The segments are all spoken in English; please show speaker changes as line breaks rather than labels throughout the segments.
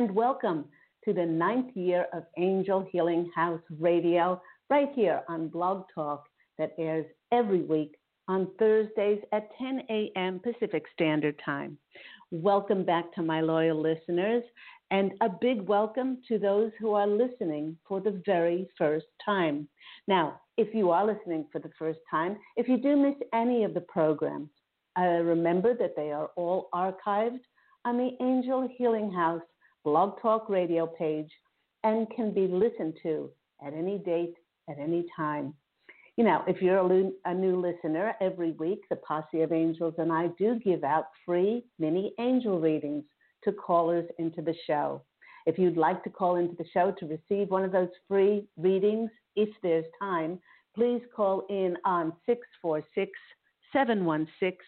And welcome to the ninth year of Angel Healing House Radio, right here on Blog Talk, that airs every week on Thursdays at 10 a.m. Pacific Standard Time. Welcome back to my loyal listeners, and a big welcome to those who are listening for the very first time. Now, if you are listening for the first time, if you do miss any of the programs, uh, remember that they are all archived on the Angel Healing House Blog Talk Radio page and can be listened to at any date, at any time. You know, if you're a, new listener, every week the Posse of Angels and I do give out free mini angel readings to callers into the show. If you'd like to call into the show to receive one of those free readings, if there's time, please call in on 646 716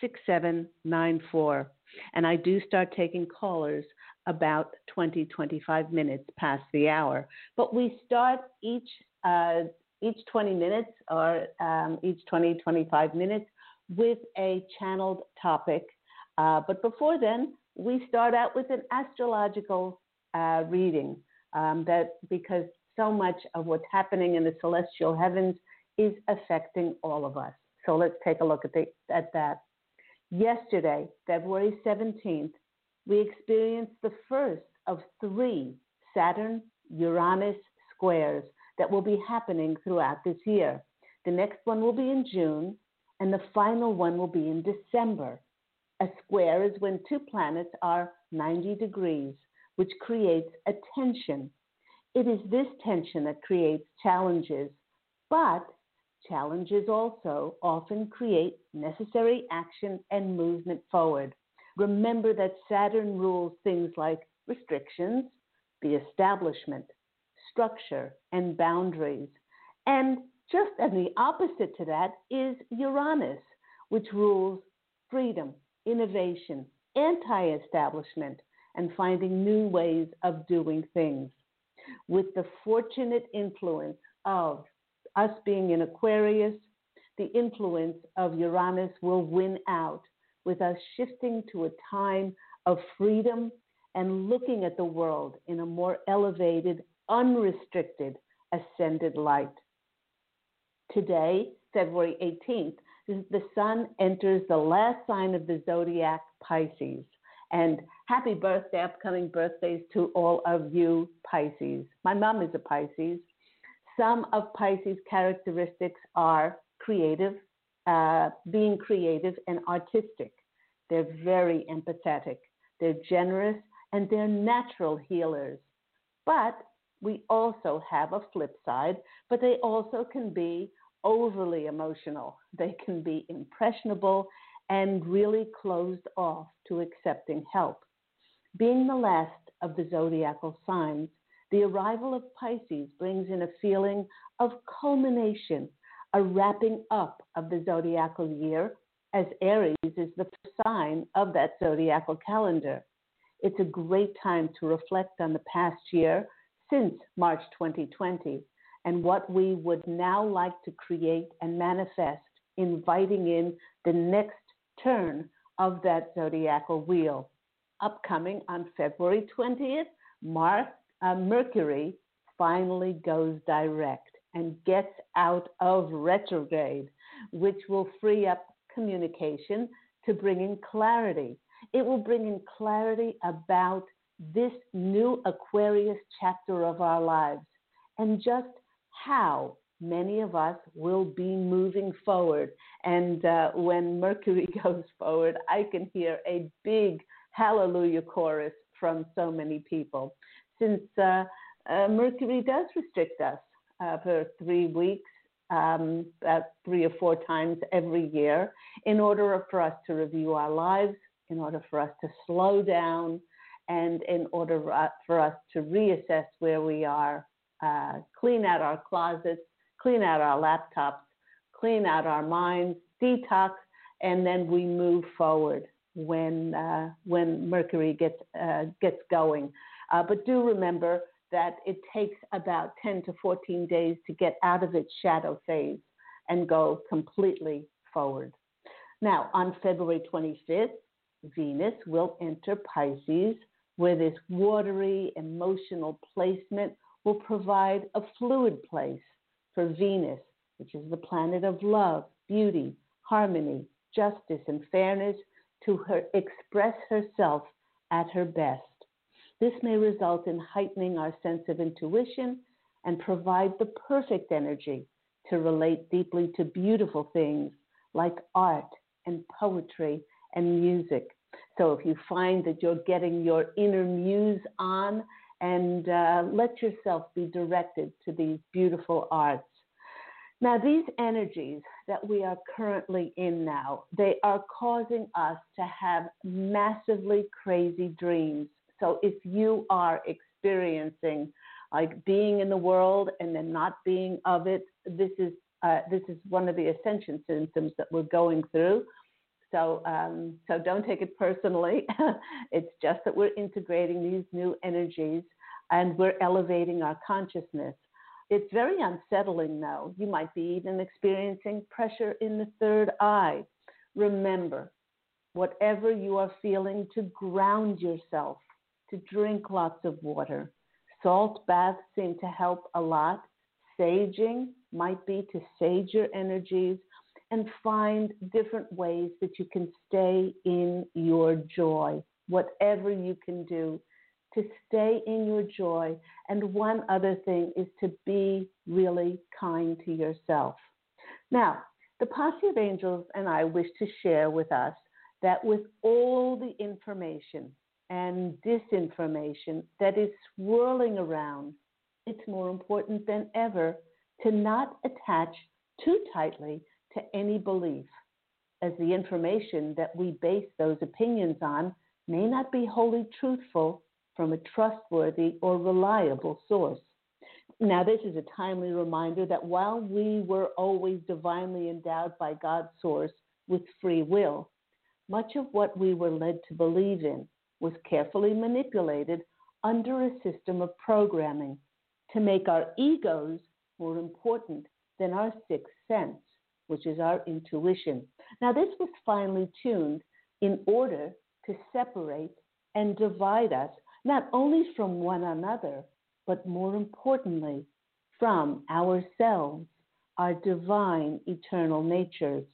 6794. And I do start taking callers about 20, 25 minutes past the hour. But we start each, uh, each 20 minutes or um, each 20, 25 minutes with a channeled topic. Uh, but before then, we start out with an astrological uh, reading um, that because so much of what's happening in the celestial heavens is affecting all of us. So let's take a look at, the, at that. Yesterday, February 17th, we experienced the first of three Saturn Uranus squares that will be happening throughout this year. The next one will be in June, and the final one will be in December. A square is when two planets are 90 degrees, which creates a tension. It is this tension that creates challenges, but Challenges also often create necessary action and movement forward. Remember that Saturn rules things like restrictions, the establishment, structure, and boundaries. And Just as the opposite to that is Uranus, which rules freedom, innovation, anti establishment, and finding new ways of doing things. With the fortunate influence of us being in Aquarius, the influence of Uranus will win out with us shifting to a time of freedom and looking at the world in a more elevated, unrestricted, ascended light. Today, February 18th, the sun enters the last sign of the zodiac, Pisces. And happy birthday, upcoming birthdays to all of you, Pisces. My mom is a Pisces. Some of Pisces' characteristics are creative, uh, being creative and artistic. They're very empathetic, they're generous, and they're natural healers. But we also have a flip side, but they also can be overly emotional. They can be impressionable and really closed off to accepting help. Being the last of the zodiacal signs, the arrival of Pisces brings in a feeling of culmination, a wrapping up of the zodiacal year, as Aries is the sign of that zodiacal calendar. It's a great time to reflect on the past year since March 2020 and what we would now like to create and manifest, inviting in the next turn of that zodiacal wheel. Upcoming on February 20th, Mark, uh, Mercury finally goes direct and gets out of retrograde, which will free up communication to bring in clarity. It will bring in clarity about this new Aquarius chapter of our lives and just how many of us will be moving forward. And uh, when Mercury goes forward, I can hear a big hallelujah chorus from so many people. Since uh, uh, Mercury does restrict us uh, for three weeks, um, about three or four times every year, in order for us to review our lives, in order for us to slow down, and in order for us to reassess where we are, uh, clean out our closets, clean out our laptops, clean out our minds, detox, and then we move forward when uh, when Mercury gets uh, gets going. Uh, but do remember that it takes about 10 to 14 days to get out of its shadow phase and go completely forward. Now, on February 25th, Venus will enter Pisces, where this watery, emotional placement will provide a fluid place for Venus, which is the planet of love, beauty, harmony, justice, and fairness, to her, express herself at her best. This may result in heightening our sense of intuition and provide the perfect energy to relate deeply to beautiful things like art and poetry and music. So if you find that you're getting your inner muse on, and uh, let yourself be directed to these beautiful arts. Now, these energies that we are currently in now, they are causing us to have massively crazy dreams. So if you are experiencing like being in the world and then not being of it, this is uh, this is one of the ascension symptoms that we're going through. So, um, so don't take it personally. it's just that we're integrating these new energies and we're elevating our consciousness. It's very unsettling, though. You might be even experiencing pressure in the third eye. Remember, whatever you are feeling, to ground yourself to drink lots of water. Salt baths seem to help a lot. Saging might be to sage your energies and find different ways that you can stay in your joy. Whatever you can do to stay in your joy. And one other thing is to be really kind to yourself. Now, the Posse of Angels and I wish to share with us that with all the information and disinformation that is swirling around, it's more important than ever to not attach too tightly to any belief, as the information that we base those opinions on may not be wholly truthful from a trustworthy or reliable source. now, this is a timely reminder that while we were always divinely endowed by God's source with free will, much of what we were led to believe in was carefully manipulated under a system of programming to make our egos more important than our sixth sense, which is our intuition. Now, this was finely tuned in order to separate and divide us not only from one another, but more importantly, from ourselves, our divine eternal natures.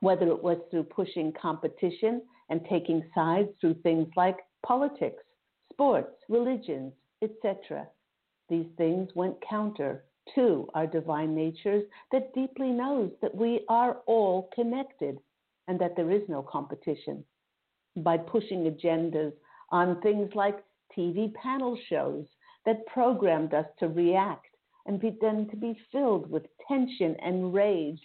Whether it was through pushing competition and taking sides through things like politics, sports, religions, etc., these things went counter to our divine natures that deeply knows that we are all connected and that there is no competition. By pushing agendas on things like TV panel shows that programmed us to react and then to be filled with tension and rage.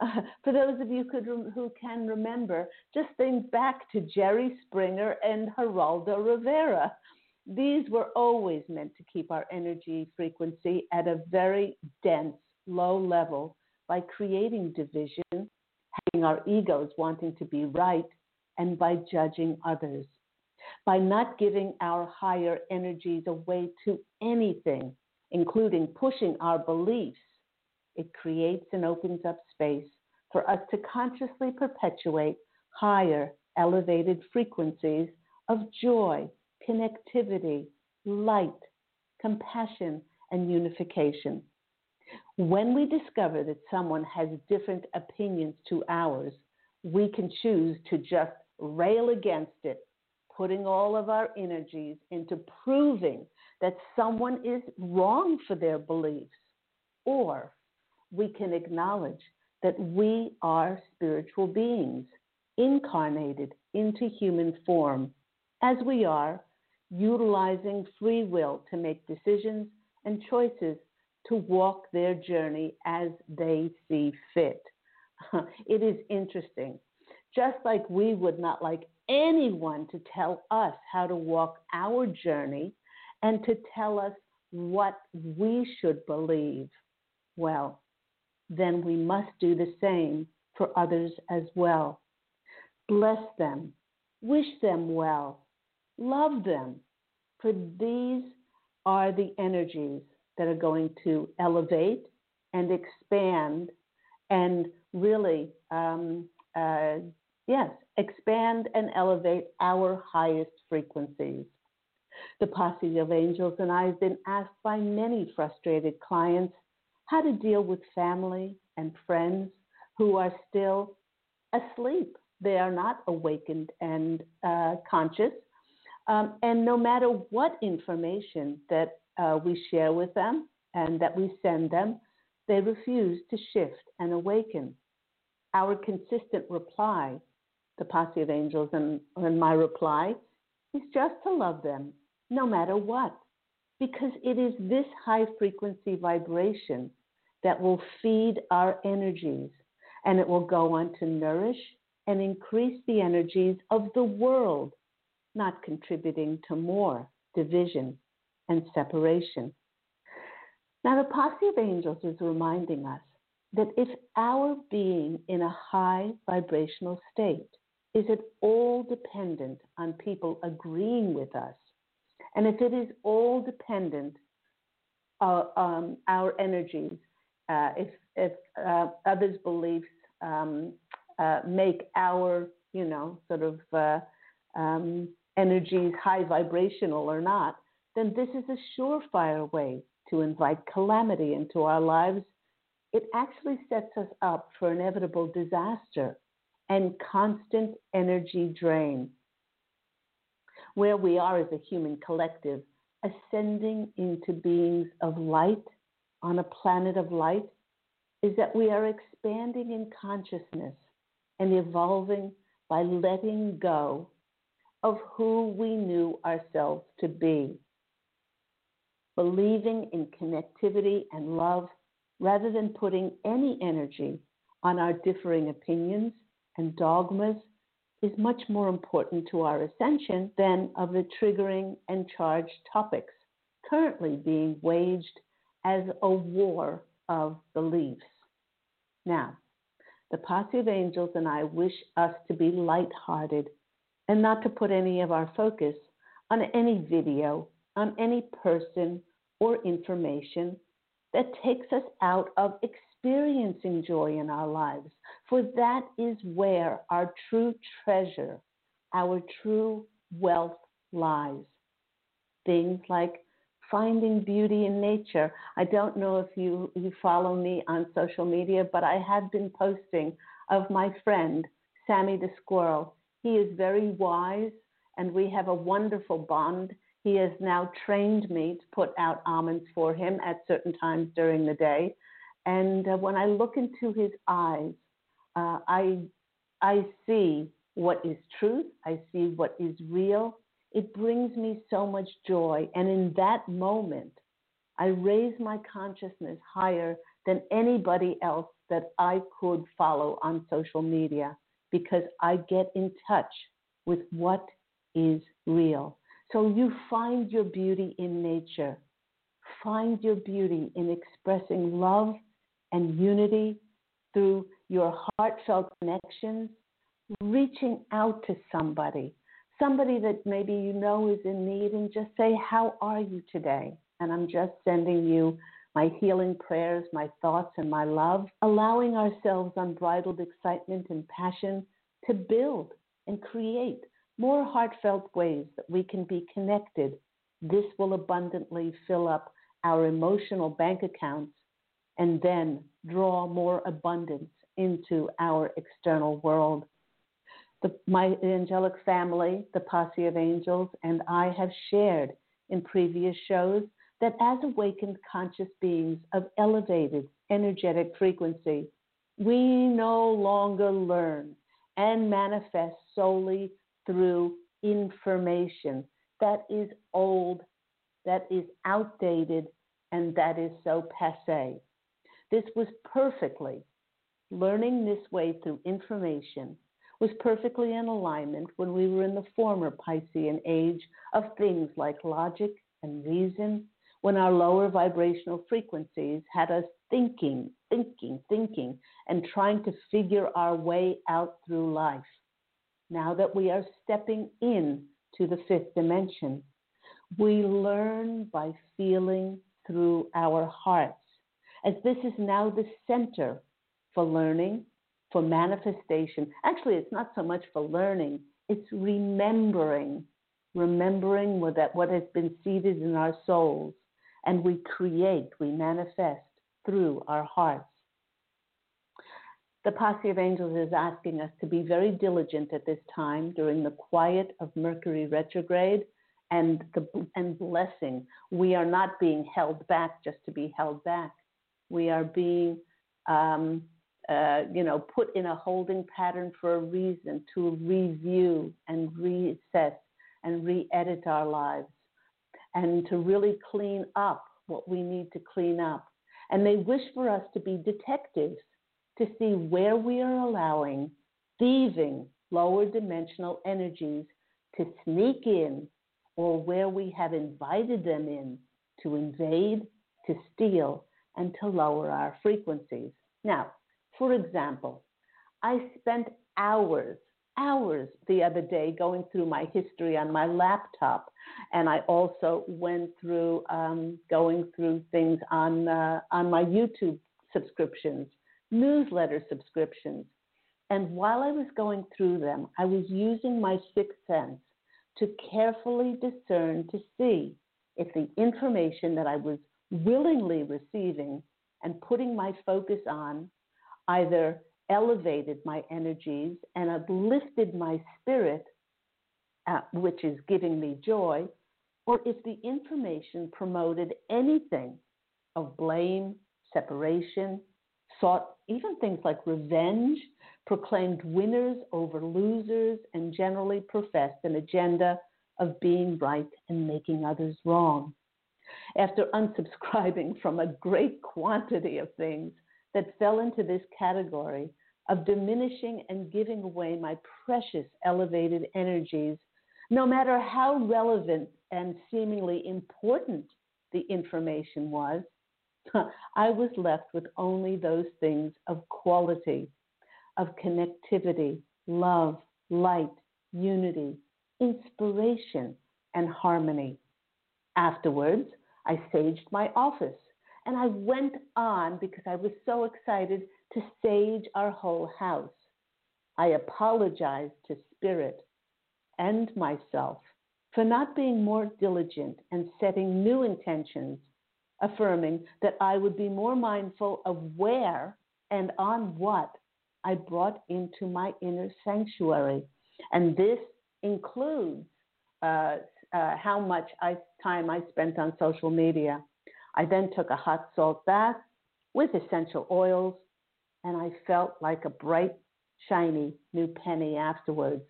For those of you could, who can remember, just think back to Jerry Springer and Geraldo Rivera. These were always meant to keep our energy frequency at a very dense, low level by creating division, having our egos wanting to be right, and by judging others by not giving our higher energies away to anything, including pushing our beliefs, it creates and opens up space for us to consciously perpetuate higher, elevated frequencies of joy, connectivity, light, compassion, and unification. When we discover that someone has different opinions to ours, we can choose to just rail against it putting all of our energies into proving that someone is wrong for their beliefs, or we can acknowledge that we are spiritual beings incarnated into human form as we are, utilizing free will to make decisions and choices to walk their journey as they see fit. It is interesting. Just like we would not like anyone to tell us how to walk our journey and to tell us what we should believe, well, then we must do the same for others as well. Bless them, wish them well, love them, for these are the energies that are going to elevate and expand and really, um, uh, yes, expand and elevate our highest frequencies. The Posse of Angels and I have been asked by many frustrated clients how to deal with family and friends who are still asleep. They are not awakened and uh, conscious. Um, and no matter what information that uh, we share with them and that we send them, they refuse to shift and awaken. Our consistent reply the posse of angels, and, and my reply is just to love them no matter what, because it is this high frequency vibration that will feed our energies and it will go on to nourish and increase the energies of the world, not contributing to more division and separation. Now, the posse of angels is reminding us that if our being in a high vibrational state is it all dependent on people agreeing with us? And if it is all dependent uh, um, our energies, uh, if, if uh, others' beliefs um, uh, make our, you know, sort of uh, um, energies high vibrational or not, then this is a surefire way to invite calamity into our lives. It actually sets us up for inevitable disaster and constant energy drain. Where we are as a human collective, ascending into beings of light on a planet of light, is that we are expanding in consciousness and evolving by letting go of who we knew ourselves to be. Believing in connectivity and love rather than putting any energy on our differing opinions and dogmas is much more important to our ascension than of the triggering and charged topics currently being waged as a war of beliefs. Now, the posse of angels and I wish us to be light-hearted and not to put any of our focus on any video, on any person or information that takes us out of experiencing joy in our lives. For that is where our true treasure, our true wealth lies. Things like finding beauty in nature. I don't know if you, you follow me on social media, but I have been posting of my friend, Sammy the Squirrel. He is very wise and we have a wonderful bond. He has now trained me to put out almonds for him at certain times during the day. And uh, when I look into his eyes, uh, I, I see what is truth, I see what is real. It brings me so much joy. And in that moment, I raise my consciousness higher than anybody else that I could follow on social media because I get in touch with what is real. So you find your beauty in nature. Find your beauty in expressing love and unity through your heartfelt connections, reaching out to somebody, somebody that maybe you know is in need, and just say, How are you today? And I'm just sending you my healing prayers, my thoughts, and my love, allowing ourselves unbridled excitement and passion to build and create more heartfelt ways that we can be connected. This will abundantly fill up our emotional bank accounts and then draw more abundance into our external world. The, my angelic family, the posse of angels, and I have shared in previous shows that as awakened conscious beings of elevated energetic frequency, we no longer learn and manifest solely through information that is old, that is outdated, and that is so passe. This was perfectly, learning this way through information was perfectly in alignment when we were in the former Piscean age of things like logic and reason, when our lower vibrational frequencies had us thinking, thinking, thinking, and trying to figure our way out through life. Now that we are stepping in to the fifth dimension, we learn by feeling through our hearts, as this is now the center for learning, for manifestation. Actually, it's not so much for learning, it's remembering, remembering what, that, what has been seeded in our souls, and we create, we manifest through our hearts the posse of angels is asking us to be very diligent at this time during the quiet of Mercury retrograde and the and blessing. We are not being held back just to be held back. We are being, um, uh, you know, put in a holding pattern for a reason to review and reassess and re-edit our lives and to really clean up what we need to clean up. And they wish for us to be detectives to see where we are allowing thieving lower dimensional energies to sneak in or where we have invited them in to invade, to steal, and to lower our frequencies. Now, for example, I spent hours, hours the other day going through my history on my laptop, and I also went through um, going through things on uh, on my YouTube subscriptions newsletter subscriptions. And while I was going through them, I was using my sixth sense to carefully discern to see if the information that I was willingly receiving and putting my focus on either elevated my energies and uplifted my spirit, uh, which is giving me joy, or if the information promoted anything of blame, separation, sought even things like revenge, proclaimed winners over losers, and generally professed an agenda of being right and making others wrong. After unsubscribing from a great quantity of things that fell into this category of diminishing and giving away my precious elevated energies, no matter how relevant and seemingly important the information was, I was left with only those things of quality, of connectivity, love, light, unity, inspiration, and harmony. Afterwards, I saged my office and I went on because I was so excited to sage our whole house. I apologized to Spirit and myself for not being more diligent and setting new intentions, affirming that I would be more mindful of where and on what I brought into my inner sanctuary. And this includes uh, uh, how much I, time I spent on social media. I then took a hot salt bath with essential oils, and I felt like a bright, shiny new penny afterwards.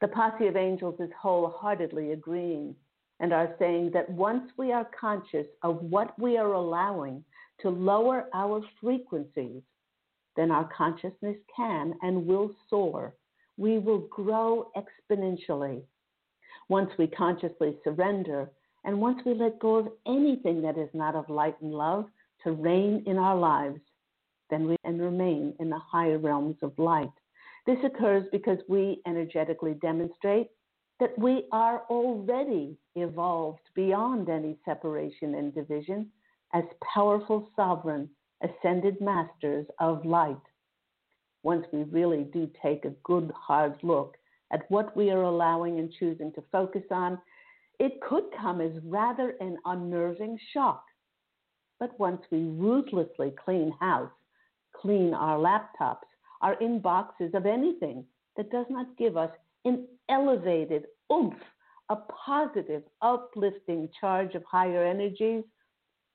The posse of angels is wholeheartedly agreeing and are saying that once we are conscious of what we are allowing to lower our frequencies, then our consciousness can and will soar. We will grow exponentially. Once we consciously surrender, and once we let go of anything that is not of light and love to reign in our lives, then we can remain in the higher realms of light. This occurs because we energetically demonstrate that we are already evolved beyond any separation and division as powerful, sovereign, ascended masters of light. Once we really do take a good, hard look at what we are allowing and choosing to focus on, it could come as rather an unnerving shock. But once we ruthlessly clean house, clean our laptops, our inboxes of anything that does not give us an elevated oomph, a positive, uplifting charge of higher energies,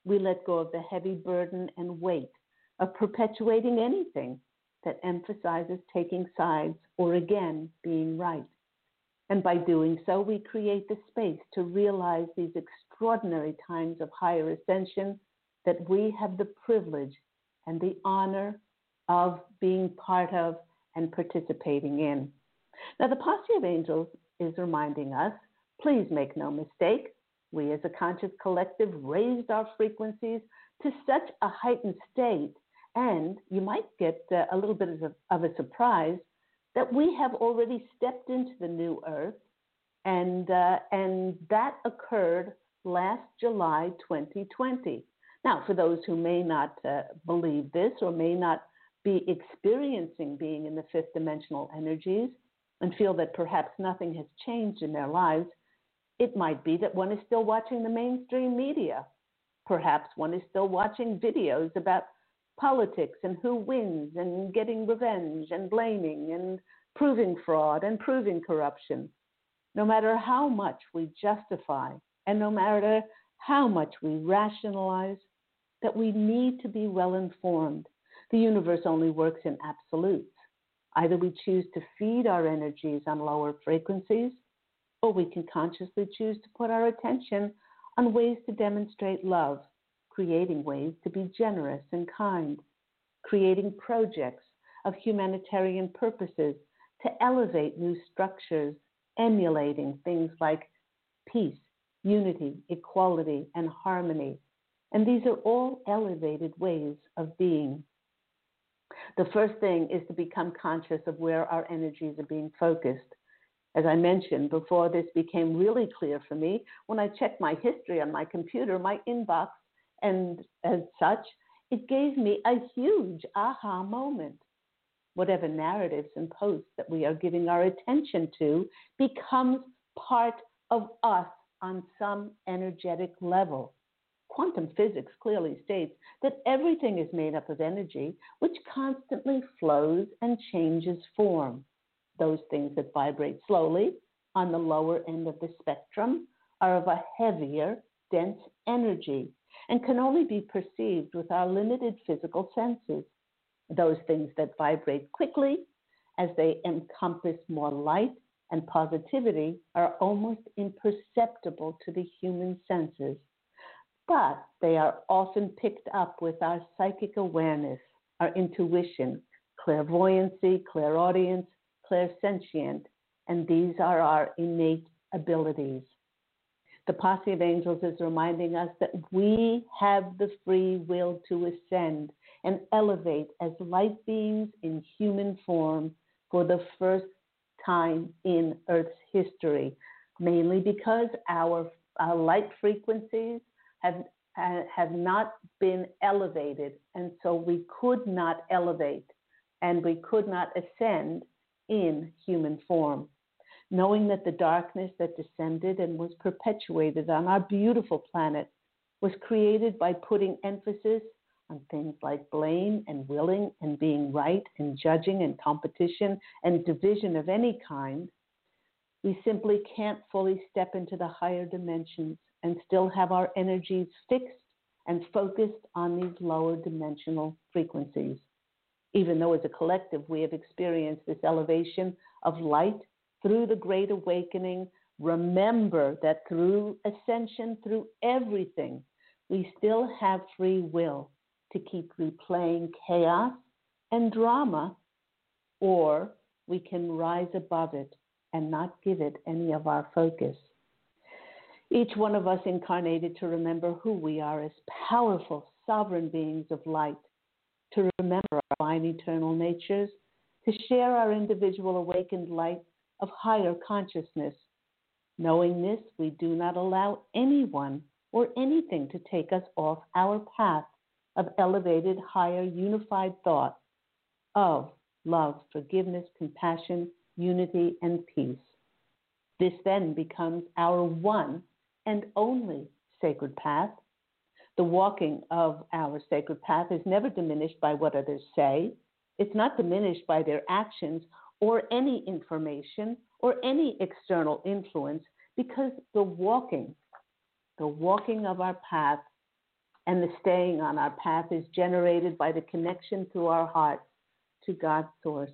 we let go of the heavy burden and weight of perpetuating anything that emphasizes taking sides or again being right. And by doing so, we create the space to realize these extraordinary times of higher ascension that we have the privilege and the honor of being part of and participating in. Now, the posse of angels is reminding us please make no mistake, we as a conscious collective raised our frequencies to such a heightened state, and you might get uh, a little bit of a, of a, surprise that we have already stepped into the new earth, and, uh, and that occurred last July 2020. Now, for those who may not uh, believe this or may not be experiencing being in the fifth dimensional energies and feel that perhaps nothing has changed in their lives, it might be that one is still watching the mainstream media. Perhaps one is still watching videos about politics and who wins and getting revenge and blaming and proving fraud and proving corruption. No matter how much we justify and no matter how much we rationalize, that we need to be well informed the universe only works in absolutes. Either we choose to feed our energies on lower frequencies, or we can consciously choose to put our attention on ways to demonstrate love, creating ways to be generous and kind, creating projects of humanitarian purposes to elevate new structures, emulating things like peace, unity, equality, and harmony. And these are all elevated ways of being. The first thing is to become conscious of where our energies are being focused. As I mentioned before, this became really clear for me when I checked my history on my computer, my inbox, and as such, it gave me a huge aha moment. Whatever narratives and posts that we are giving our attention to becomes part of us on some energetic level quantum physics clearly states that everything is made up of energy, which constantly flows and changes form. Those things that vibrate slowly on the lower end of the spectrum are of a heavier, dense energy and can only be perceived with our limited physical senses. Those things that vibrate quickly as they encompass more light and positivity are almost imperceptible to the human senses but they are often picked up with our psychic awareness, our intuition, clairvoyancy, clairaudience, clairsentient, and these are our innate abilities. The posse of angels is reminding us that we have the free will to ascend and elevate as light beings in human form for the first time in Earth's history, mainly because our, our light frequencies have, uh, have not been elevated, and so we could not elevate and we could not ascend in human form knowing that the darkness that descended and was perpetuated on our beautiful planet was created by putting emphasis on things like blame and willing and being right and judging and competition and division of any kind, we simply can't fully step into the higher dimensions and still have our energies fixed and focused on these lower dimensional frequencies. Even though as a collective we have experienced this elevation of light through the Great Awakening, remember that through ascension, through everything, we still have free will to keep replaying chaos and drama, or we can rise above it and not give it any of our focus. Each one of us incarnated to remember who we are as powerful, sovereign beings of light, to remember our divine eternal natures, to share our individual awakened light of higher consciousness. Knowing this, we do not allow anyone or anything to take us off our path of elevated, higher, unified thought of love, forgiveness, compassion, unity, and peace. This then becomes our one and only sacred path. The walking of our sacred path is never diminished by what others say. It's not diminished by their actions or any information or any external influence because the walking, the walking of our path and the staying on our path is generated by the connection through our hearts to God's source.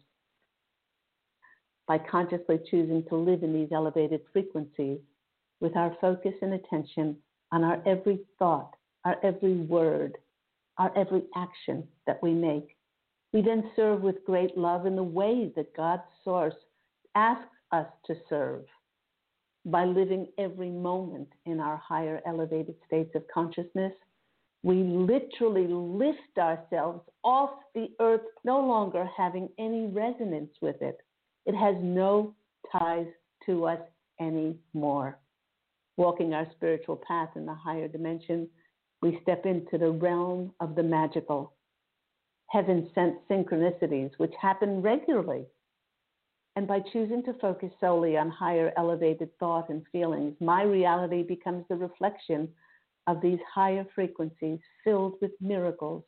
By consciously choosing to live in these elevated frequencies with our focus and attention on our every thought, our every word, our every action that we make. We then serve with great love in the way that God's source asks us to serve by living every moment in our higher elevated states of consciousness. We literally lift ourselves off the earth, no longer having any resonance with it. It has no ties to us anymore. Walking our spiritual path in the higher dimension, we step into the realm of the magical heaven sent synchronicities, which happen regularly. And by choosing to focus solely on higher elevated thought and feelings, my reality becomes the reflection of these higher frequencies filled with miracles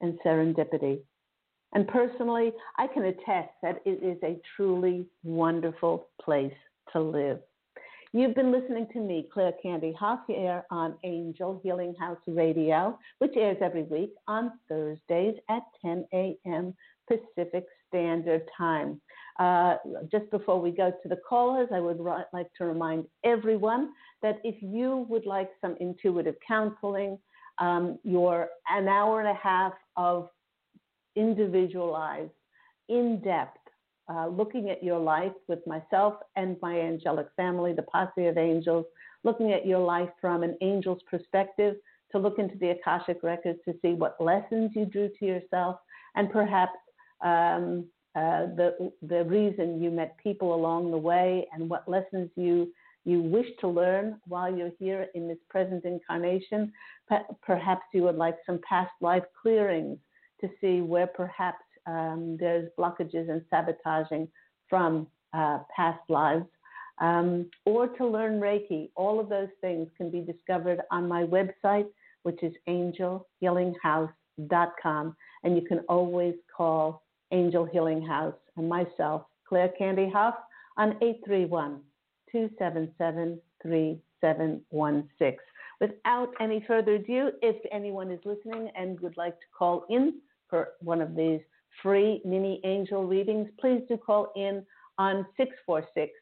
and serendipity. And personally, I can attest that it is a truly wonderful place to live. You've been listening to me, Claire Candy Hough, here on Angel Healing House Radio, which airs every week on Thursdays at 10 a.m. Pacific Standard Time. Uh, just before we go to the callers, I would ri- like to remind everyone that if you would like some intuitive counseling, um, your an hour and a half of individualized, in depth uh, looking at your life with myself and my angelic family, the posse of angels, looking at your life from an angel's perspective to look into the Akashic records to see what lessons you drew to yourself and perhaps um, uh, the, the reason you met people along the way and what lessons you, you wish to learn while you're here in this present incarnation. Perhaps you would like some past life clearings to see where perhaps um, there's blockages and sabotaging from uh, past lives, um, or to learn Reiki. All of those things can be discovered on my website, which is angelhealinghouse.com. And you can always call Angel Healing House and myself, Claire Candy Hough, on 831 277 3716. Without any further ado, if anyone is listening and would like to call in for one of these free mini angel readings, please do call in on 646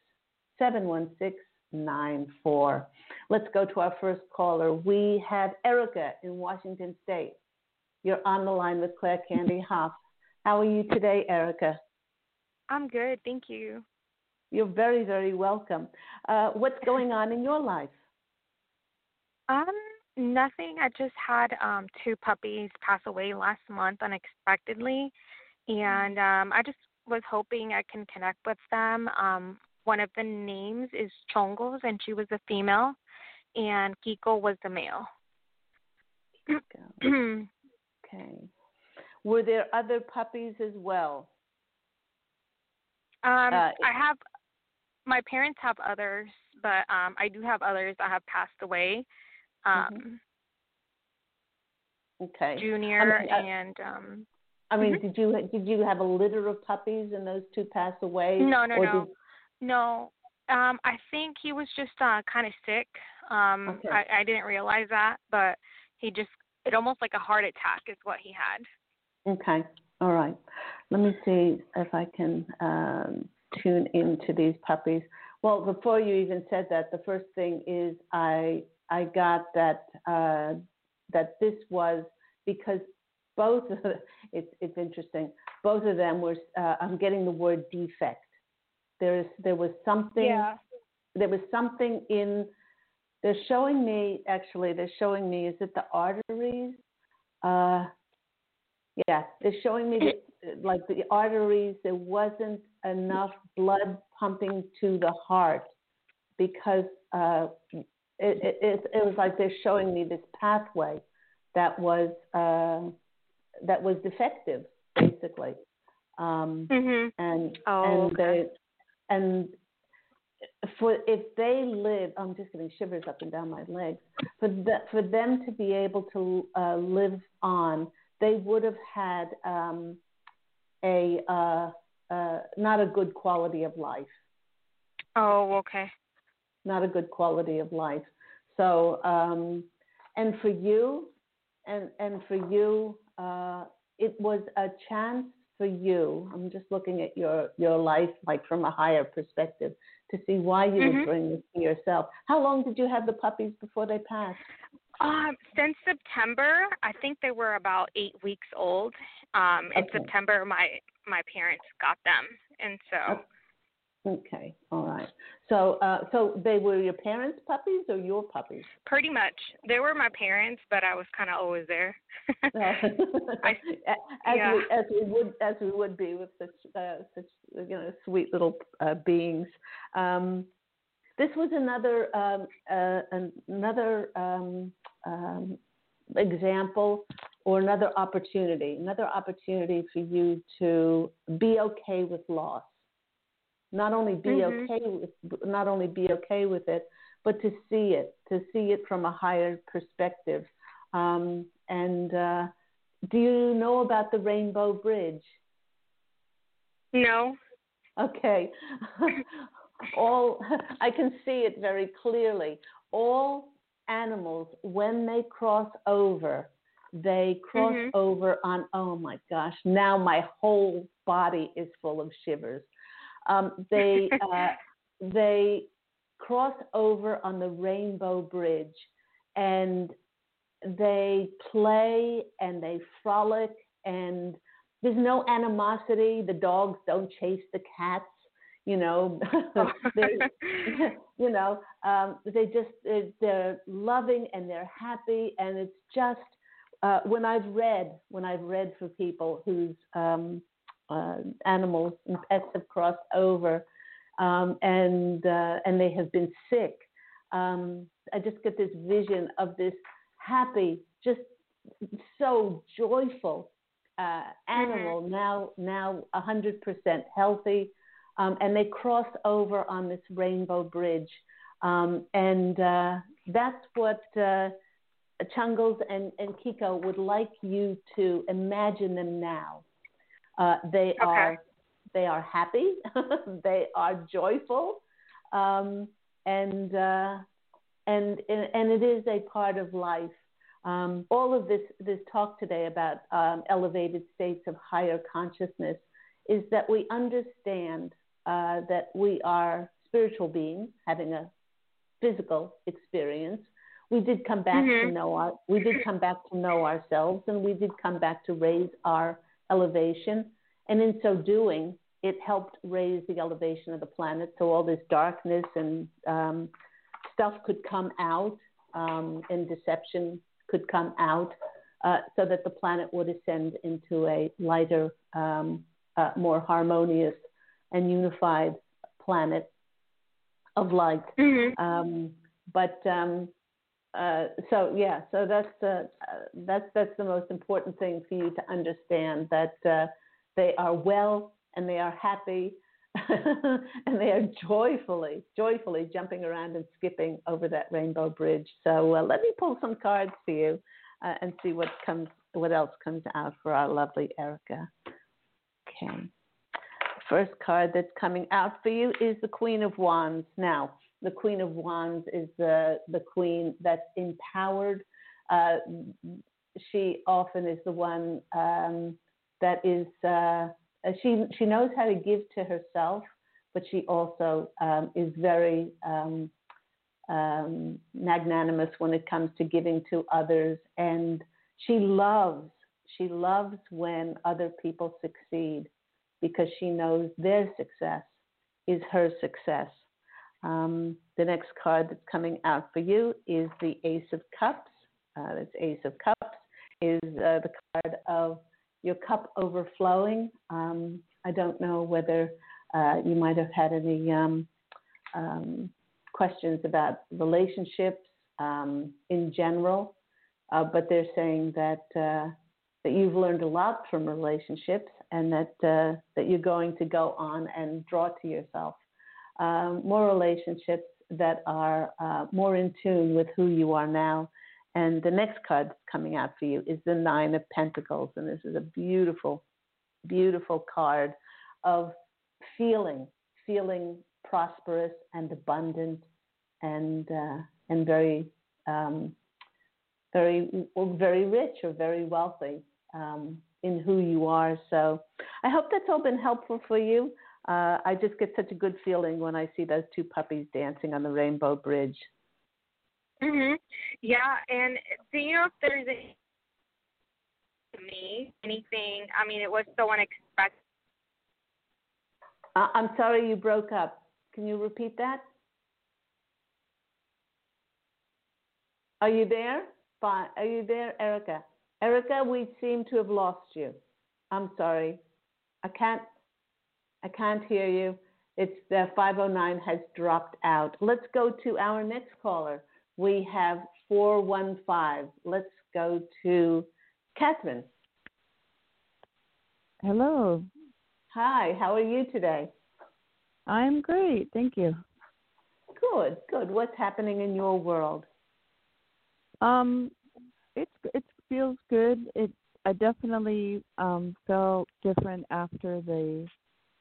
716 94. Let's go to our first caller. We have Erica in Washington State. You're on the line with Claire Candy Hough. How are you today, Erica?
I'm good, thank you.
You're very, very welcome. Uh, what's going on in your life?
Um, nothing. I just had um two puppies pass away last month unexpectedly, and um I just was hoping I can connect with them. Um, one of the names is Chongos, and she was a female, and Kiko was the male.
okay. Were there other puppies as well?
Um,
Uh,
I have my parents have others, but um, I do have others that have passed away. Um,
Okay.
Junior
I mean, uh,
and um,
I mean,
Mhm.
did you did you have a litter of puppies and those two pass away?
no, no, no,
did-
no. Um, I think he was just uh, kind of sick. Um,
Okay.
I, I didn't realize that, but he just it almost like a heart attack is what he had.
Okay. All right. Let me see if I can um, tune into these puppies. Well, before you even said that, the first thing is I I got that uh, that this was because both of it's it's interesting. Both of them were. Uh, I'm getting the word defect. There is there was something. Yeah. There was something in. They're showing me actually. They're showing me. Is it the arteries? Uh, yeah, they're showing me that, like the arteries, there wasn't enough blood pumping to the heart because uh, it, it, it, it was like they're showing me this pathway that was uh, that was defective, basically. Um,
Mhm.
and
Oh,
and
okay.
they and for if they live, I'm just getting shivers up and down my legs. For the, for them to be able to uh, live on, they would have had um, a uh, uh, not a good quality of life,
Oh, okay.
not a good quality of life. So um, and for you, and and for you, uh, it was a chance for you. I'm just looking at your your life like from a higher perspective to see why you would
Mhm.
bring this to yourself. How long did you have the puppies before they passed?
Um, since September, I think they were about eight weeks old. Um, in September, my my parents got them, and so
Okay, all right. So uh, so they were your parents' puppies or your puppies?
pretty much they were my parents, but I was kind of always there.
as
yeah.
we as we would as we would be with such uh, such you know sweet little uh, beings. Um, this was another um, uh, another um, um, example or another opportunity, another opportunity for you to be okay with loss. Not only be
Mhm.
okay with not only be okay with it, but to see it, to see it from a higher perspective. Um, and uh, do you know about the Rainbow Bridge?
no.
Okay. All I can see it very clearly. All animals, when they cross over, they cross
Mhm.
over on. Oh my gosh! Now my whole body is full of shivers. Um, they uh, they cross over on the Rainbow Bridge, and they play and they frolic and there's no animosity. The dogs don't chase the cats. You know, They're- you know, um, they just they're, they're loving and they're happy, and it's just uh, when I've read when I've read for people whose um, uh, animals and pets have crossed over, um, and uh, and they have been sick. Um, I just get this vision of this happy, just so joyful uh, animal now now a hundred percent healthy, um, and they cross over on this rainbow bridge, um, and uh, that's what uh, Chungles and, and Kiko would like you to imagine them now. Uh, they
Okay.
are they are happy, they are joyful, um, and uh, and and it is a part of life. Um, all of this this talk today about um, elevated states of higher consciousness is that we understand uh, that we are spiritual beings having a physical experience. We did come back to
Mhm.
know our we did come back to know ourselves, and we did come back to raise our elevation. And in so doing, it helped raise the elevation of the planet, so all this darkness and um, stuff could come out um, and deception could come out uh, so that the planet would ascend into a lighter, um, uh, more harmonious and unified planet of light.
Mm-hmm.
Um, but um, uh, so yeah, so that's uh, that's that's the most important thing for you to understand that uh, they are well and they are happy and they are joyfully, joyfully jumping around and skipping over that rainbow bridge. So uh, let me pull some cards for you uh, and see what comes, what else comes out for our lovely Erica. Okay. First card that's coming out for you is the Queen of Wands. Now, the Queen of Wands is the the queen that's empowered. Uh, she often is the one um, that is uh, she she knows how to give to herself, but she also um, is very um, um, magnanimous when it comes to giving to others, and she loves she loves when other people succeed because she knows their success is her success. Um, the next card that's coming out for you is the Ace of Cups. Uh, this Ace of Cups is uh, the card of your cup overflowing. Um, I don't know whether uh, you might have had any um, um, questions about relationships um, in general, uh, but they're saying that uh, that you've learned a lot from relationships and that uh, that you're going to go on and draw to yourself um, more relationships that are uh, more in tune with who you are now and the next card that's coming out for you is the Nine of Pentacles. And this is a beautiful, beautiful card of feeling, feeling prosperous and abundant and, uh, and very, um, very, very rich or very wealthy um, in who you are. So I hope that's all been helpful for you. Uh, I just get such a good feeling when I see those two puppies dancing on the Rainbow Bridge.
Mhm. Yeah, and do you know if there's any me anything? I mean, it was so unexpected.
Uh, I'm sorry you broke up. Can you repeat that? Are you there? Fine. Are you there, Erica? Erica, we seem to have lost you. I'm sorry. I can't. I can't hear you. It's the 509 has dropped out. Let's go to our next caller we have 415. Let's go to Catherine.
Hello.
Hi, how are you today?
I'm great, thank you.
Good, good. What's happening in your world?
Um, it's it feels good. It I definitely um felt different after the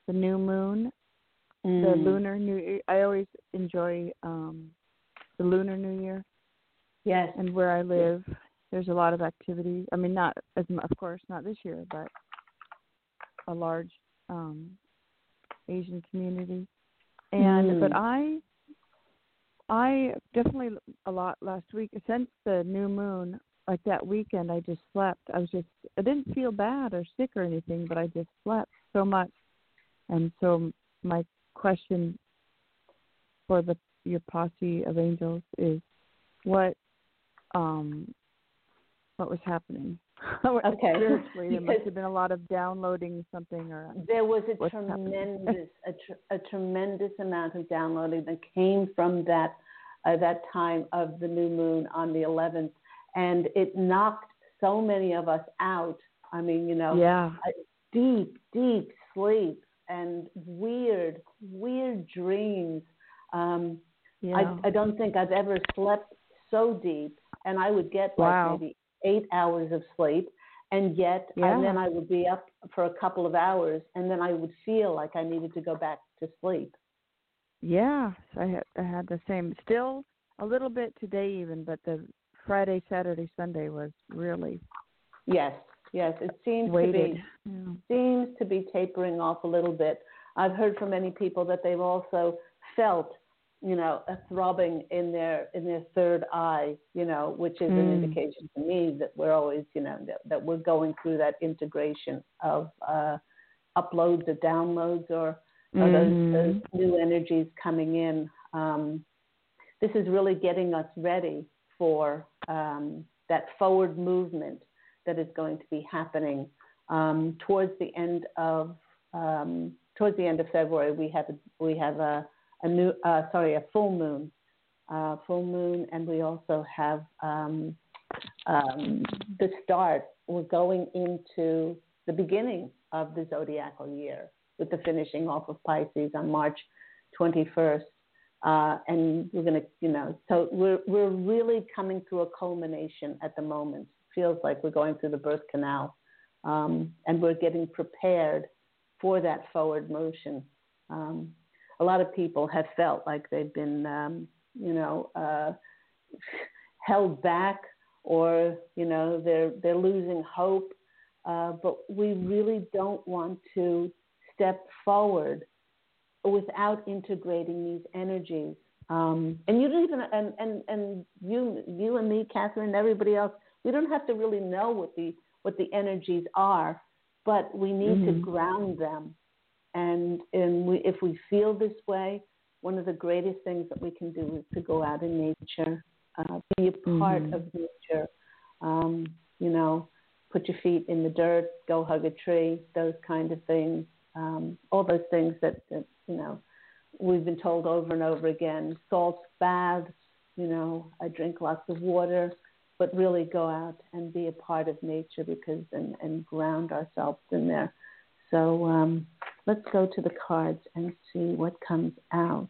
the new moon,
mm.
the lunar new. year. I always enjoy um the Lunar New Year.
Yes.
And where I live, there's a lot of activity. I mean, not as of course not this year, but a large um Asian community. And
mm.
but I I definitely a lot last week since the new moon like that weekend I just slept. I was just I didn't feel bad or sick or anything, but I just slept so much. And so my question for the your posse of angels is what um what was happening.
okay.
Spiritually, there must have been a lot of downloading something or
there was a tremendous a, tr- a, tremendous amount of downloading that came from that uh, that time of the new moon on the 11th and it knocked so many of us out. I mean you know
yeah.
deep deep sleep and weird weird dreams um
yeah.
I, I don't think I've ever slept so deep, and I would get
wow.
like maybe eight hours of sleep, and yet,
yeah.
and then I would be up for a couple of hours, and then I would feel like I needed to go back to sleep.
Yeah, I had I had the same. Still a little bit today, even, but the Friday, Saturday, Sunday was really.
Yes, yes, it seems
weighted.
to be
yeah.
seems to be tapering off a little bit. I've heard from many people that they've also felt you know, a throbbing in their in their third eye, you know, which is mm. an indication to me that we're always, you know, that, that we're going through that integration of uh, uploads or downloads or, or mm. those, those, mm-hmm. new energies coming in. Um, this is really getting us ready for um, that forward movement that is going to be happening um, towards the end of um, towards the end of February. We have a, we have a, a new uh, sorry a full moon, uh, full moon, and we also have um, um, the start. We're going into the beginning of the zodiacal year with the finishing off of Pisces on March 21st. Uh, and we're going to, you know, so we're, we're really coming through a culmination at the moment. Feels like we're going through the birth canal. Um, and we're getting prepared for that forward motion. Um, a lot of people have felt like they've been, um, you know, uh, held back or, you know, they're, they're losing hope. Uh, but we really don't want to step forward without integrating these energies. Um, and you even and, and, and you you and me, Catherine, and everybody else, we don't have to really know what the what the energies are, but we need mm-hmm. to ground them. And and we, if we feel this way, one of the greatest things that we can do is to go out in nature, uh, be a part mm-hmm. of nature. Um, you know, put your feet in the dirt, go hug a tree, those kind of things. Um, all those things that, that you know, we've been told over and over again. Salt baths, you know, I drink lots of water, but really go out and be a part of nature because and, and ground ourselves in there. So um, let's go to the cards and see what comes out.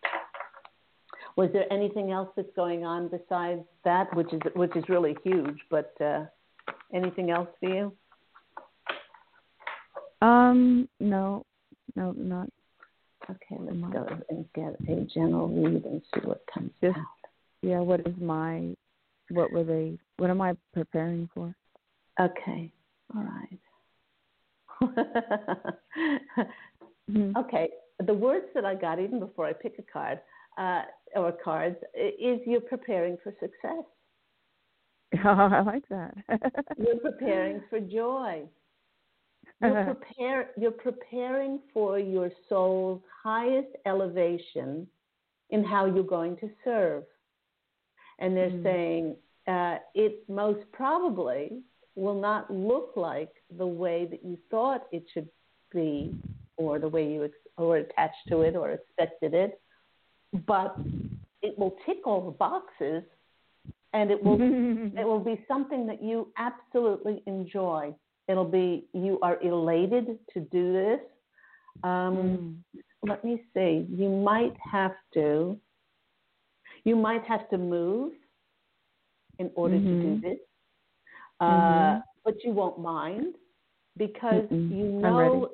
Was there anything else that's going on besides that, which is which is really huge? But uh, anything else for you?
Um, no, no, not
Okay, let's go and get a general read and see what comes Just, out.
Yeah, what is my, what were they, what am I preparing for?
Okay, all right. mm-hmm. Okay, the words that I got even before I pick a card uh, or cards is you're preparing for success.
Oh, I like that.
you're preparing for joy. You're, prepare, you're preparing for your soul's highest elevation in how you're going to serve. And they're mm. saying uh, it most probably will not look like the way that you thought it should be, or the way you ex- or attached to it, or expected it, but it will tick all the boxes, and it will it will be something that you absolutely enjoy. It'll be you are elated to do this. Um, mm. Let me see. You might have to. You might have to move in order mm-hmm. to do mm-hmm. this, uh, mm-hmm. but you won't mind because Mm-mm. you know.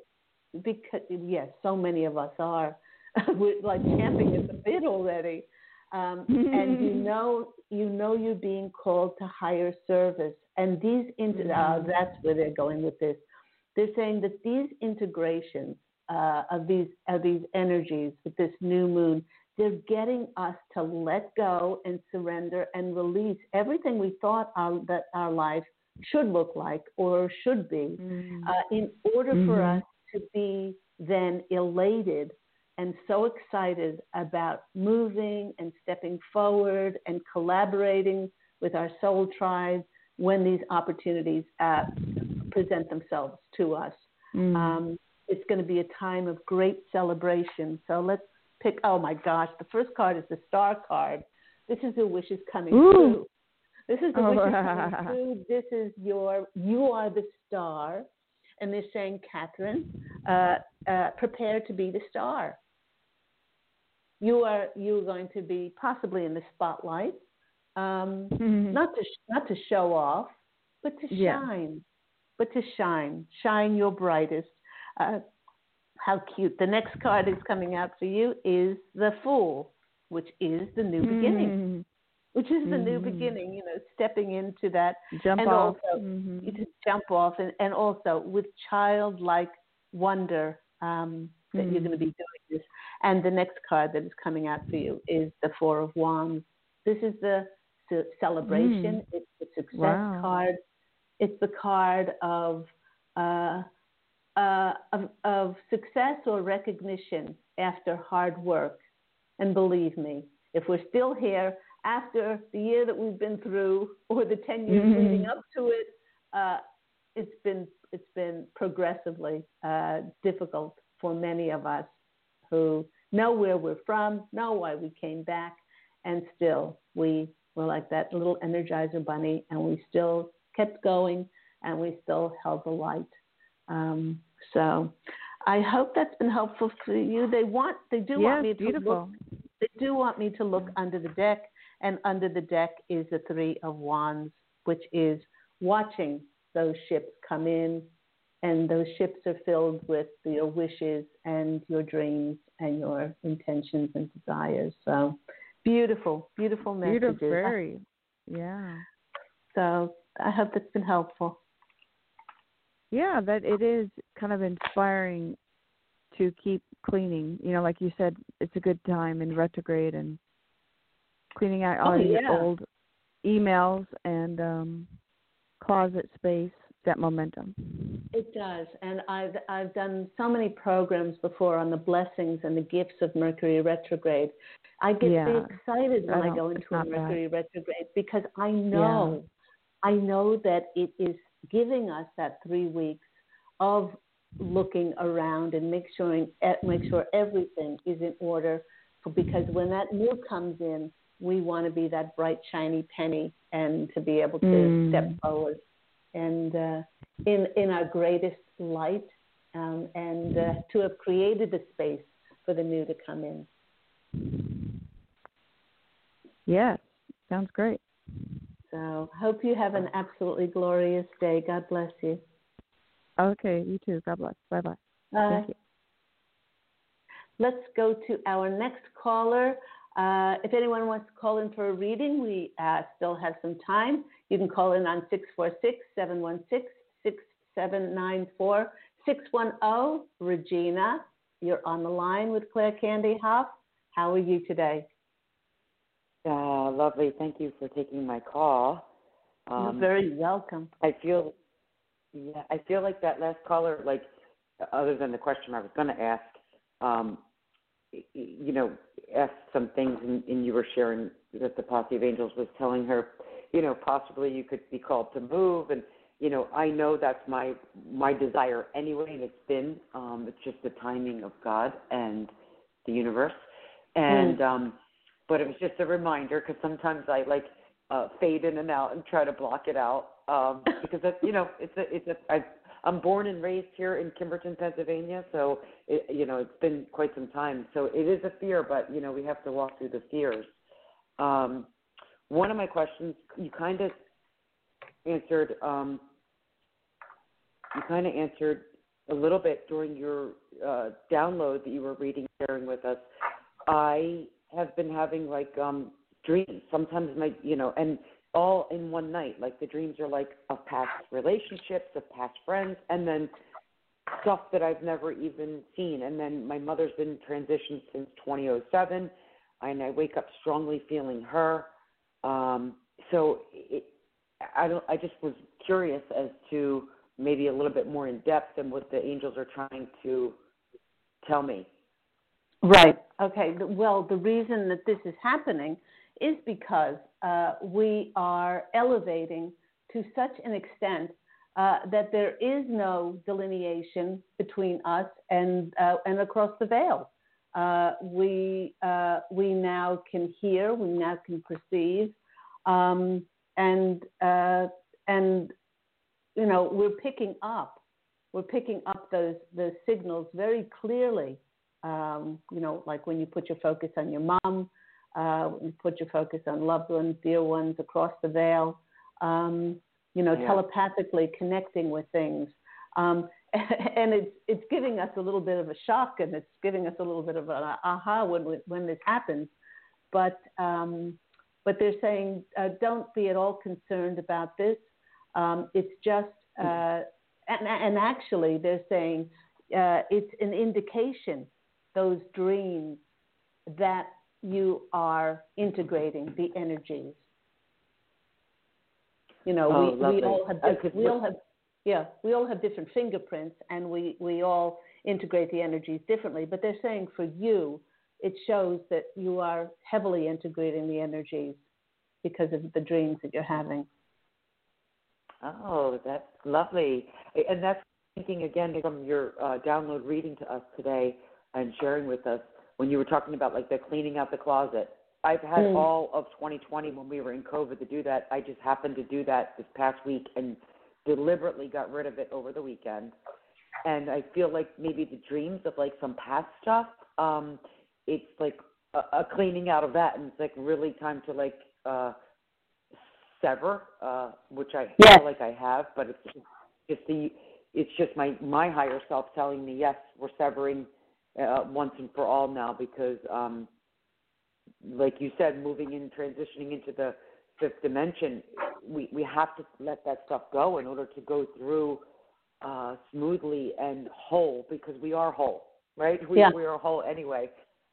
Because yes, so many of us are. We're like camping at the bit already. Um, and you know you know you're being called to higher service and these inter- uh, mm-hmm. that's where they're going with this they're saying that these integrations uh, of these of these energies with this new moon they're getting us to let go and surrender and release everything we thought our, that our life should look like or should be mm-hmm. uh, in order mm-hmm. for us to be then elated and so excited about moving and stepping forward and collaborating with our soul tribe when these opportunities uh, present themselves to us. Mm. Um, it's going to be a time of great celebration. So let's pick. Oh my gosh, the first card is the star card. This is the wishes coming Ooh. true. This is the oh. wishes coming true. This is your. You are the star, and they're saying, Catherine, uh, uh, prepare to be the star you are you're going to be possibly in the spotlight, um, mm-hmm. not to not to show off, but to shine, yeah. but to shine, shine your brightest. Uh, how cute! The next card is coming out for you is the Fool, which is the new mm-hmm. beginning. Which is the mm-hmm. new beginning, you know, stepping into that,
jump
and
off.
also mm-hmm. you just jump off, and, and also with childlike wonder um, that you're going to be doing this and the next card that is coming out for you is the Four of Wands. This is the, celebration. Mm. It's the success wow. card. It's the card of, uh, uh, of, of success or recognition after hard work. And believe me, if we're still here after the year that we've been through, or the ten years
Mhm.
leading up to it, uh, it's been it's been progressively uh, difficult for many of us who know where we're from, know why we came back, and still we were like that little energizer bunny, and we still kept going, and we still held the light. Um, so I hope that's been helpful for you. They want, they do
yes,
want me to
beautiful.
look. They do want me to look under the deck, and under the deck is the Three of Wands, which is watching those ships come in, and those ships are filled with your wishes and your dreams and your intentions and desires. So beautiful, beautiful messages.
Beautiful, very. Yeah.
So I hope that's been helpful.
Yeah, that it is kind of inspiring to keep cleaning. You know, like you said, it's a good time in retrograde and cleaning out all
Oh,
your
yeah.
old emails and um closet space, that momentum.
It does, and I've I've done so many programs before on the blessings and the gifts of Mercury retrograde. I get
Yeah.
excited when
I
I, go into a
not bad.
Mercury retrograde because I know, I know that it is giving us that three weeks of looking around and make sure make sure everything is in order. For, because when that new comes in, we want to be that bright shiny penny and to be able to
Mm.
step forward and uh, in in our greatest light, um, and uh, to have created the space for the new to come in.
Yes. Sounds great.
So hope you have an absolutely glorious day. God bless you.
Okay, you too. God bless. Bye bye. Thank you.
let's go to our next caller. Uh, if anyone wants to call in for a reading, we uh, still have some time. You can call in on 646 716 6794 610. Regina, you're on the line with Claire Candy Hough. How are you today?
Uh, lovely. Thank you for taking my call.
You're
Um,
very welcome.
I feel, yeah, I feel like that last caller, like, other than the question I was going to ask, um, you know, asked some things, and, and you were sharing that the posse of angels was telling her, you know, possibly you could be called to move, and you know, I know that's my my desire anyway, and it's been. Um, it's just the timing of God and the universe, and um, but it was just a reminder because sometimes I like uh, fade in and out and try to block it out um, because that's you know it's a it's a I, I'm born and raised here in Kimberton, Pennsylvania, so it, you know it's been quite some time. So it is a fear, but you know we have to walk through the fears. Um, one of my questions you kind of answered. Um, you kind of answered a little bit during your uh, download that you were reading, sharing with us. I have been having like um dreams. Sometimes my you know, and all in one night. Like the dreams are like of past relationships, of past friends, and then stuff that I've never even seen. And then my mother's been transitioned since 2007, and I wake up strongly feeling her. Um, so it, I don't. I just was curious as to maybe a little bit more in depth than what the angels are trying to tell me.
Right. Okay. Well, the reason that this is happening is because uh, we are elevating to such an extent uh, that there is no delineation between us and uh, and across the veil. Uh, we uh, we now can hear, we now can perceive, um, and uh, and you know we're picking up, we're picking up those those signals very clearly um, you know, like when you put your focus on your mom, uh, you put your focus on loved ones, dear ones across the veil, um, you know,
Yeah.
telepathically connecting with things. Um, and it's it's giving us a little bit of a shock, and it's giving us a little bit of an aha when we- when this happens. But um, but they're saying uh, don't be at all concerned about this. Um, it's just uh, and, and actually they're saying uh, it's an indication those dreams that you are integrating the energies. You know,
Oh,
we,
lovely.
we all have
I
diff-
could
we all have yeah, we all have different fingerprints and we, we all integrate the energies differently. But they're saying for you, it shows that you are heavily integrating the energies because of the dreams that you're having.
Oh, that's lovely. And that's thinking again from your uh, download reading to us today and sharing with us when you were talking about like the cleaning out the closet. I've had mm. all of 2020 when we were in COVID to do that. I just happened to do that this past week and deliberately got rid of it over the weekend. And I feel like maybe the dreams of like some past stuff, um, it's like a, a cleaning out of that, and it's like really time to like uh, sever, uh, which I
yes.
feel like I have, but it's just, the it's just my my higher self telling me yes, we're severing uh, once and for all now because, um, like you said, moving in, transitioning into the fifth dimension, we we have to let that stuff go in order to go through uh, smoothly and whole because we are whole, right? We
yeah.
we are whole anyway.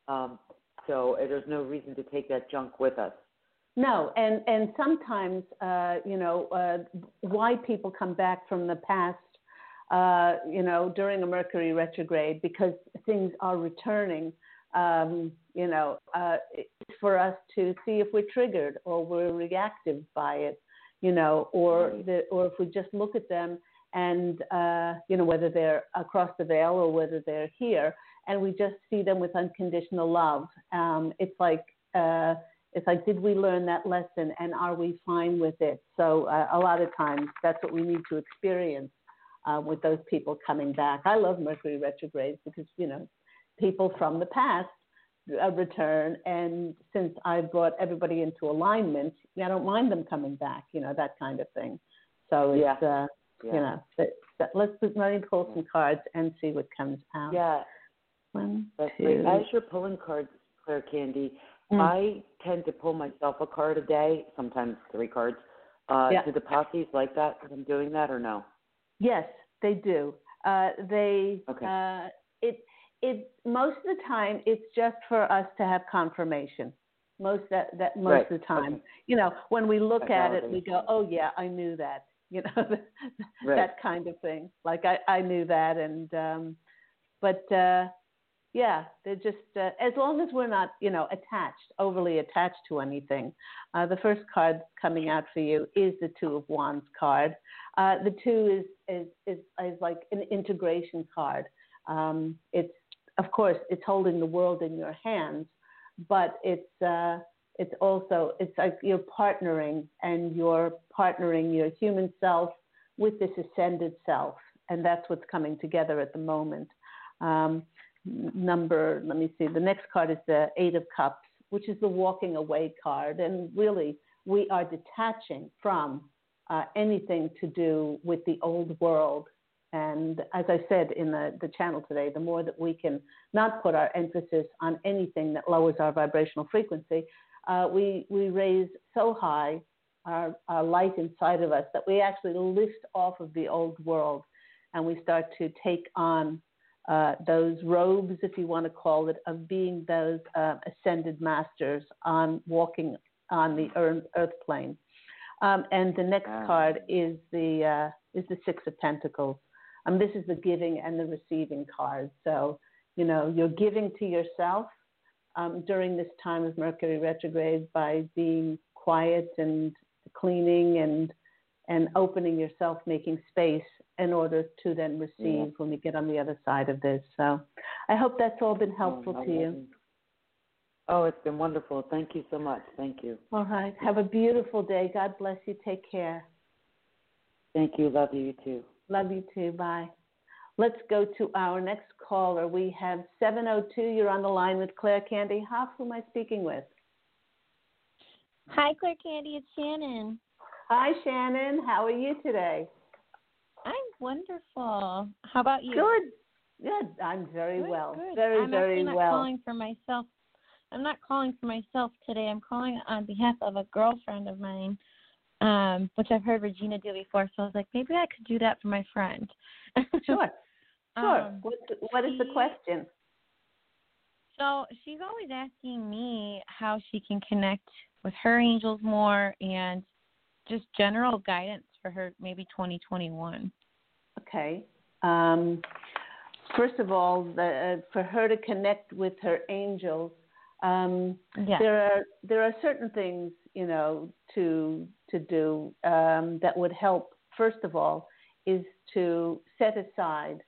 Um, so uh, there's no reason to take that junk with us.
No, and and sometimes uh, you know uh, why people come back from the past, uh, you know, during a Mercury retrograde because things are returning. Um, you know, uh, for us to see if we're triggered or we're reactive by it, you know, or the, or if we just look at them and uh, you know whether they're across the veil or whether they're here, and we just see them with unconditional love. Um, it's like uh, it's like, did we learn that lesson and are we fine with it? So uh, a lot of times that's what we need to experience uh, with those people coming back. I love Mercury retrogrades because you know people from the past uh, return, and since I've brought everybody into alignment, I don't mind them coming back. You know that kind of thing. So it's
yeah.
Uh,
yeah.
you know, but, but let's let me pull some cards and see what comes out.
Yeah.
One,
That's
two.
great. As you're pulling cards, Claire Candy,
Mm.
I tend to pull myself a card a day, sometimes three cards. Uh,
Yeah.
Do the posses like that? That I'm doing that or no?
Yes, they do. Uh, they
Okay.
uh, it it most of the time it's just for us to have confirmation. Most that that most
Right,
of the time,
okay.
you know, when we look
That
at it, we go, "Oh yeah, I knew that." You know,
Right.
that kind of thing. Like I I knew that, and um, but uh, yeah, they're just uh, as long as we're not, you know, attached, overly attached to anything. Uh, the first card coming out for you is the Two of Wands card. Uh, the two is, is is is like an integration card. Um, it's of course it's holding the world in your hands, but it's uh, it's also it's like you're partnering and you're partnering your human self with this ascended self, and that's what's coming together at the moment. Um, number, let me see, the next card is the Eight of Cups, which is the walking away card. And really, we are detaching from uh, anything to do with the old world. And as I said in the, the channel today, the more that we can not put our emphasis on anything that lowers our vibrational frequency, uh, we, we raise so high our, our light inside of us that we actually lift off of the old world and we start to take on uh, those robes, if you want to call it, of being those uh, ascended masters on walking on the earth, plane. Um, and the next card is the uh, is the Six of Pentacles. Um, this is the giving and the receiving card. So you know you're giving to yourself um, during this time of Mercury retrograde by being quiet and cleaning and and opening yourself, making space in order to then receive
Yeah.
when we get on the other side of this. So I hope that's all been helpful
Oh,
to you.
Oh, it's been wonderful. Thank you so much. Thank you.
All right. Have a beautiful day. God bless you. Take care.
Thank you. Love you too.
Love you too. Bye. Let's go to our next caller. We have 702. You're on the line with Claire Candy Hough. Who am I speaking with?
Hi, Claire Candy. It's Shannon.
Hi, Shannon. How are you today?
I'm wonderful. How about you?
Good. Good. I'm very
Good,
well.
good.
Very,
I'm
very
actually not
well.
calling for myself. I'm not calling for myself today. I'm calling on behalf of a girlfriend of mine, um, which I've heard Regina do before. So I was like, maybe I could do that for my friend.
Sure. Sure.
Um,
what, what is the question?
So she's always asking me how she can connect with her angels more and just general guidance for her maybe 2021.
Okay. Um, first of all, the, uh, for her to connect with her angels, um,
Yeah.
there are there are certain things you know, to to do um, that would help. First of all, is to set aside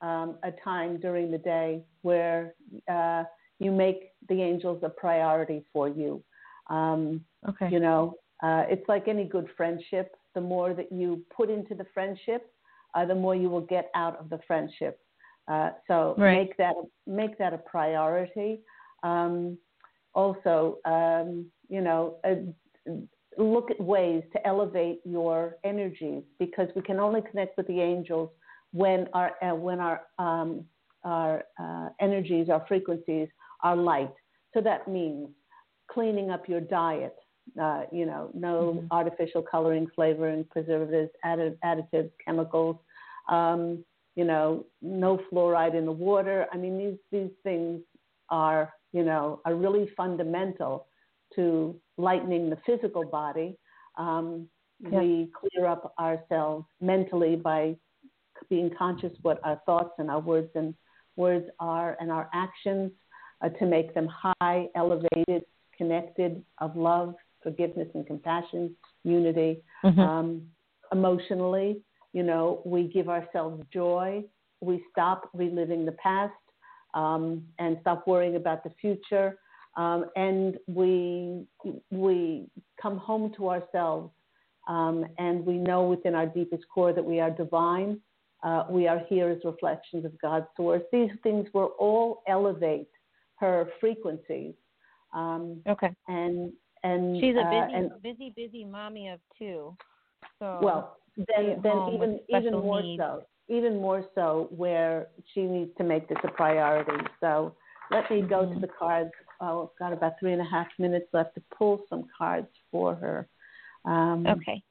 um, a time during the day where uh, you make the angels a priority for you. Um,
okay.
You know, uh, it's like any good friendship. The more that you put into the friendship, uh, the more you will get out of the friendship. Uh, so
right.
make that make that a priority. Um, also, um, you know, uh, look at ways to elevate your energies because we can only connect with the angels when our uh, when our um, our uh, energies, our frequencies are light. So that means cleaning up your diet. Uh, you know, no mm-hmm. artificial coloring, flavoring, preservatives, addi- additives, chemicals. Um, you know, no fluoride in the water. I mean, these these things are you know are really fundamental to lightening the physical body. Um, yeah. We clear up ourselves mentally by being conscious what our thoughts and our words and words are and our actions uh, to make them high, elevated, connected, of love, forgiveness, and compassion, unity.
Mm-hmm.
Um, emotionally, you know, we give ourselves joy. We stop reliving the past um, and stop worrying about the future. Um, and we we come home to ourselves, um, and we know within our deepest core that we are divine. Uh, we are here as reflections of God's source. These things will all elevate her frequencies. Um,
okay.
And and
she's a
uh,
busy,
and,
busy, busy mommy of two. So
well, then then even even more
needs.
so, even more so, where she needs to make this a priority. So let me go
mm-hmm.
to the cards. Oh, I've got about three and a half minutes left to pull some cards for her. Um,
okay.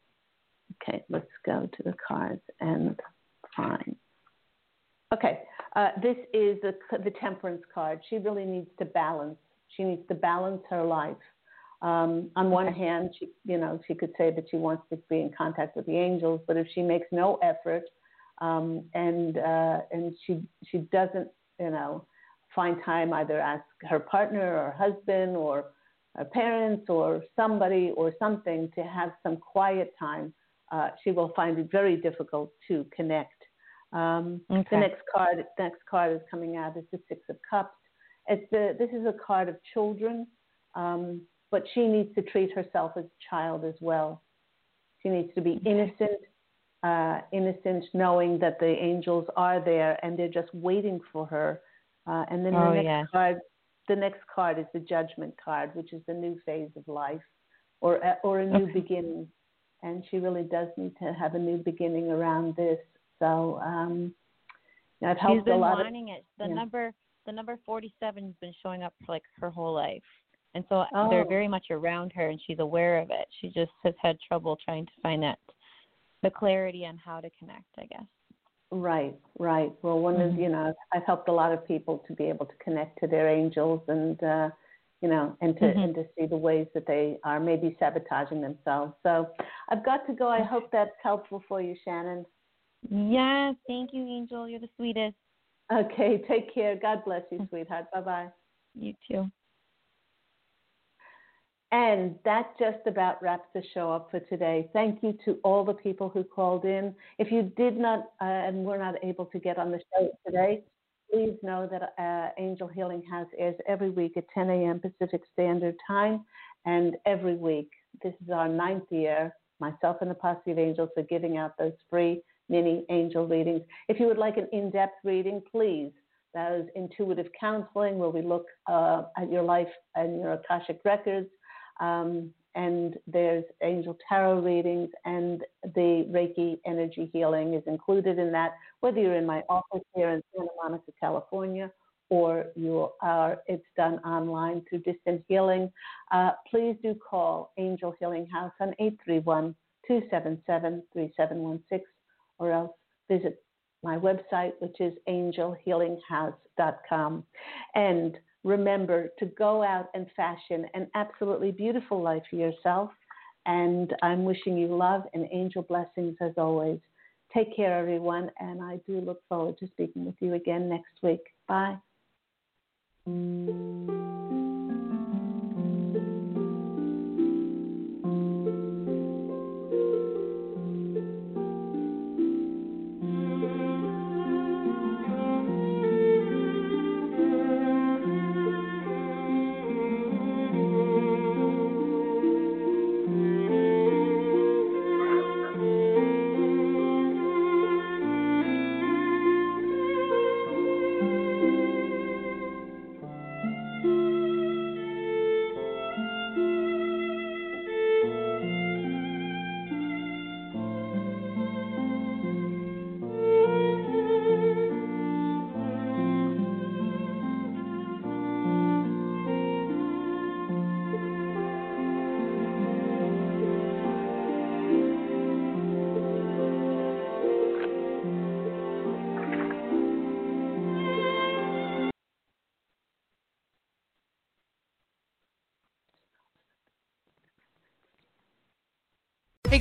Okay, let's go to the cards and find. Okay, uh, this is the, the temperance card. She really needs to balance. She needs to balance her life. Um, on one hand, she, you know, she could say that she wants to be in contact with the angels, but if she makes no effort um, and uh, and she she doesn't, you know, find time either ask her partner or husband or her parents or somebody or something to have some quiet time, uh, she will find it very difficult to connect. Um,
okay.
The next card, next card is coming out is the Six of Cups. It's the, this is a card of children, um, but she needs to treat herself as a child as well. She needs to be innocent, uh, innocent, knowing that the angels are there and they're just waiting for her uh, and then
oh,
the next
yeah.
card, the next card is the Judgment card, which is the new phase of life, or uh, or a new
okay.
beginning. And she really does need to have a new beginning around this. So um, I've helped
She's been
a lot of,
it. The
yeah.
number the number forty seven has been showing up for like her whole life. And so
oh.
they're very much around her and she's aware of it. She just has had trouble trying to find that the clarity on how to connect, I guess.
Right, right. Well, one
mm-hmm.
of you know, I've helped a lot of people to be able to connect to their angels and uh, you know, and to
mm-hmm.
and to see the ways that they are maybe sabotaging themselves. So I've got to go. I hope that's helpful for you, Shannon.
Yes, thank you, Angel. You're the sweetest.
Okay, take care. God bless you, sweetheart. Bye bye.
You too.
And that just about wraps the show up for today. Thank you to all the people who called in. If you did not uh, and were not able to get on the show today, please know that uh, Angel Healing House airs every week at 10 a.m. Pacific Standard Time. And every week, this is our ninth year, myself and the Posse of Angels are giving out those free mini angel readings. If you would like an in depth reading, please. That is intuitive counseling, where we look uh, at your life and your Akashic records um, and there's angel tarot readings, and the Reiki energy healing is included in that. Whether you're in my office here in Santa Monica, California, or you are, it's done online through Distant Healing, uh, please do call Angel Healing House on 831 277 3716, or else visit my website, which is angelhealinghouse.com. And remember to go out and fashion an absolutely beautiful life for yourself. And I'm wishing you love and angel blessings as always. Take care, everyone, and I do look forward to speaking with you again next week. Bye.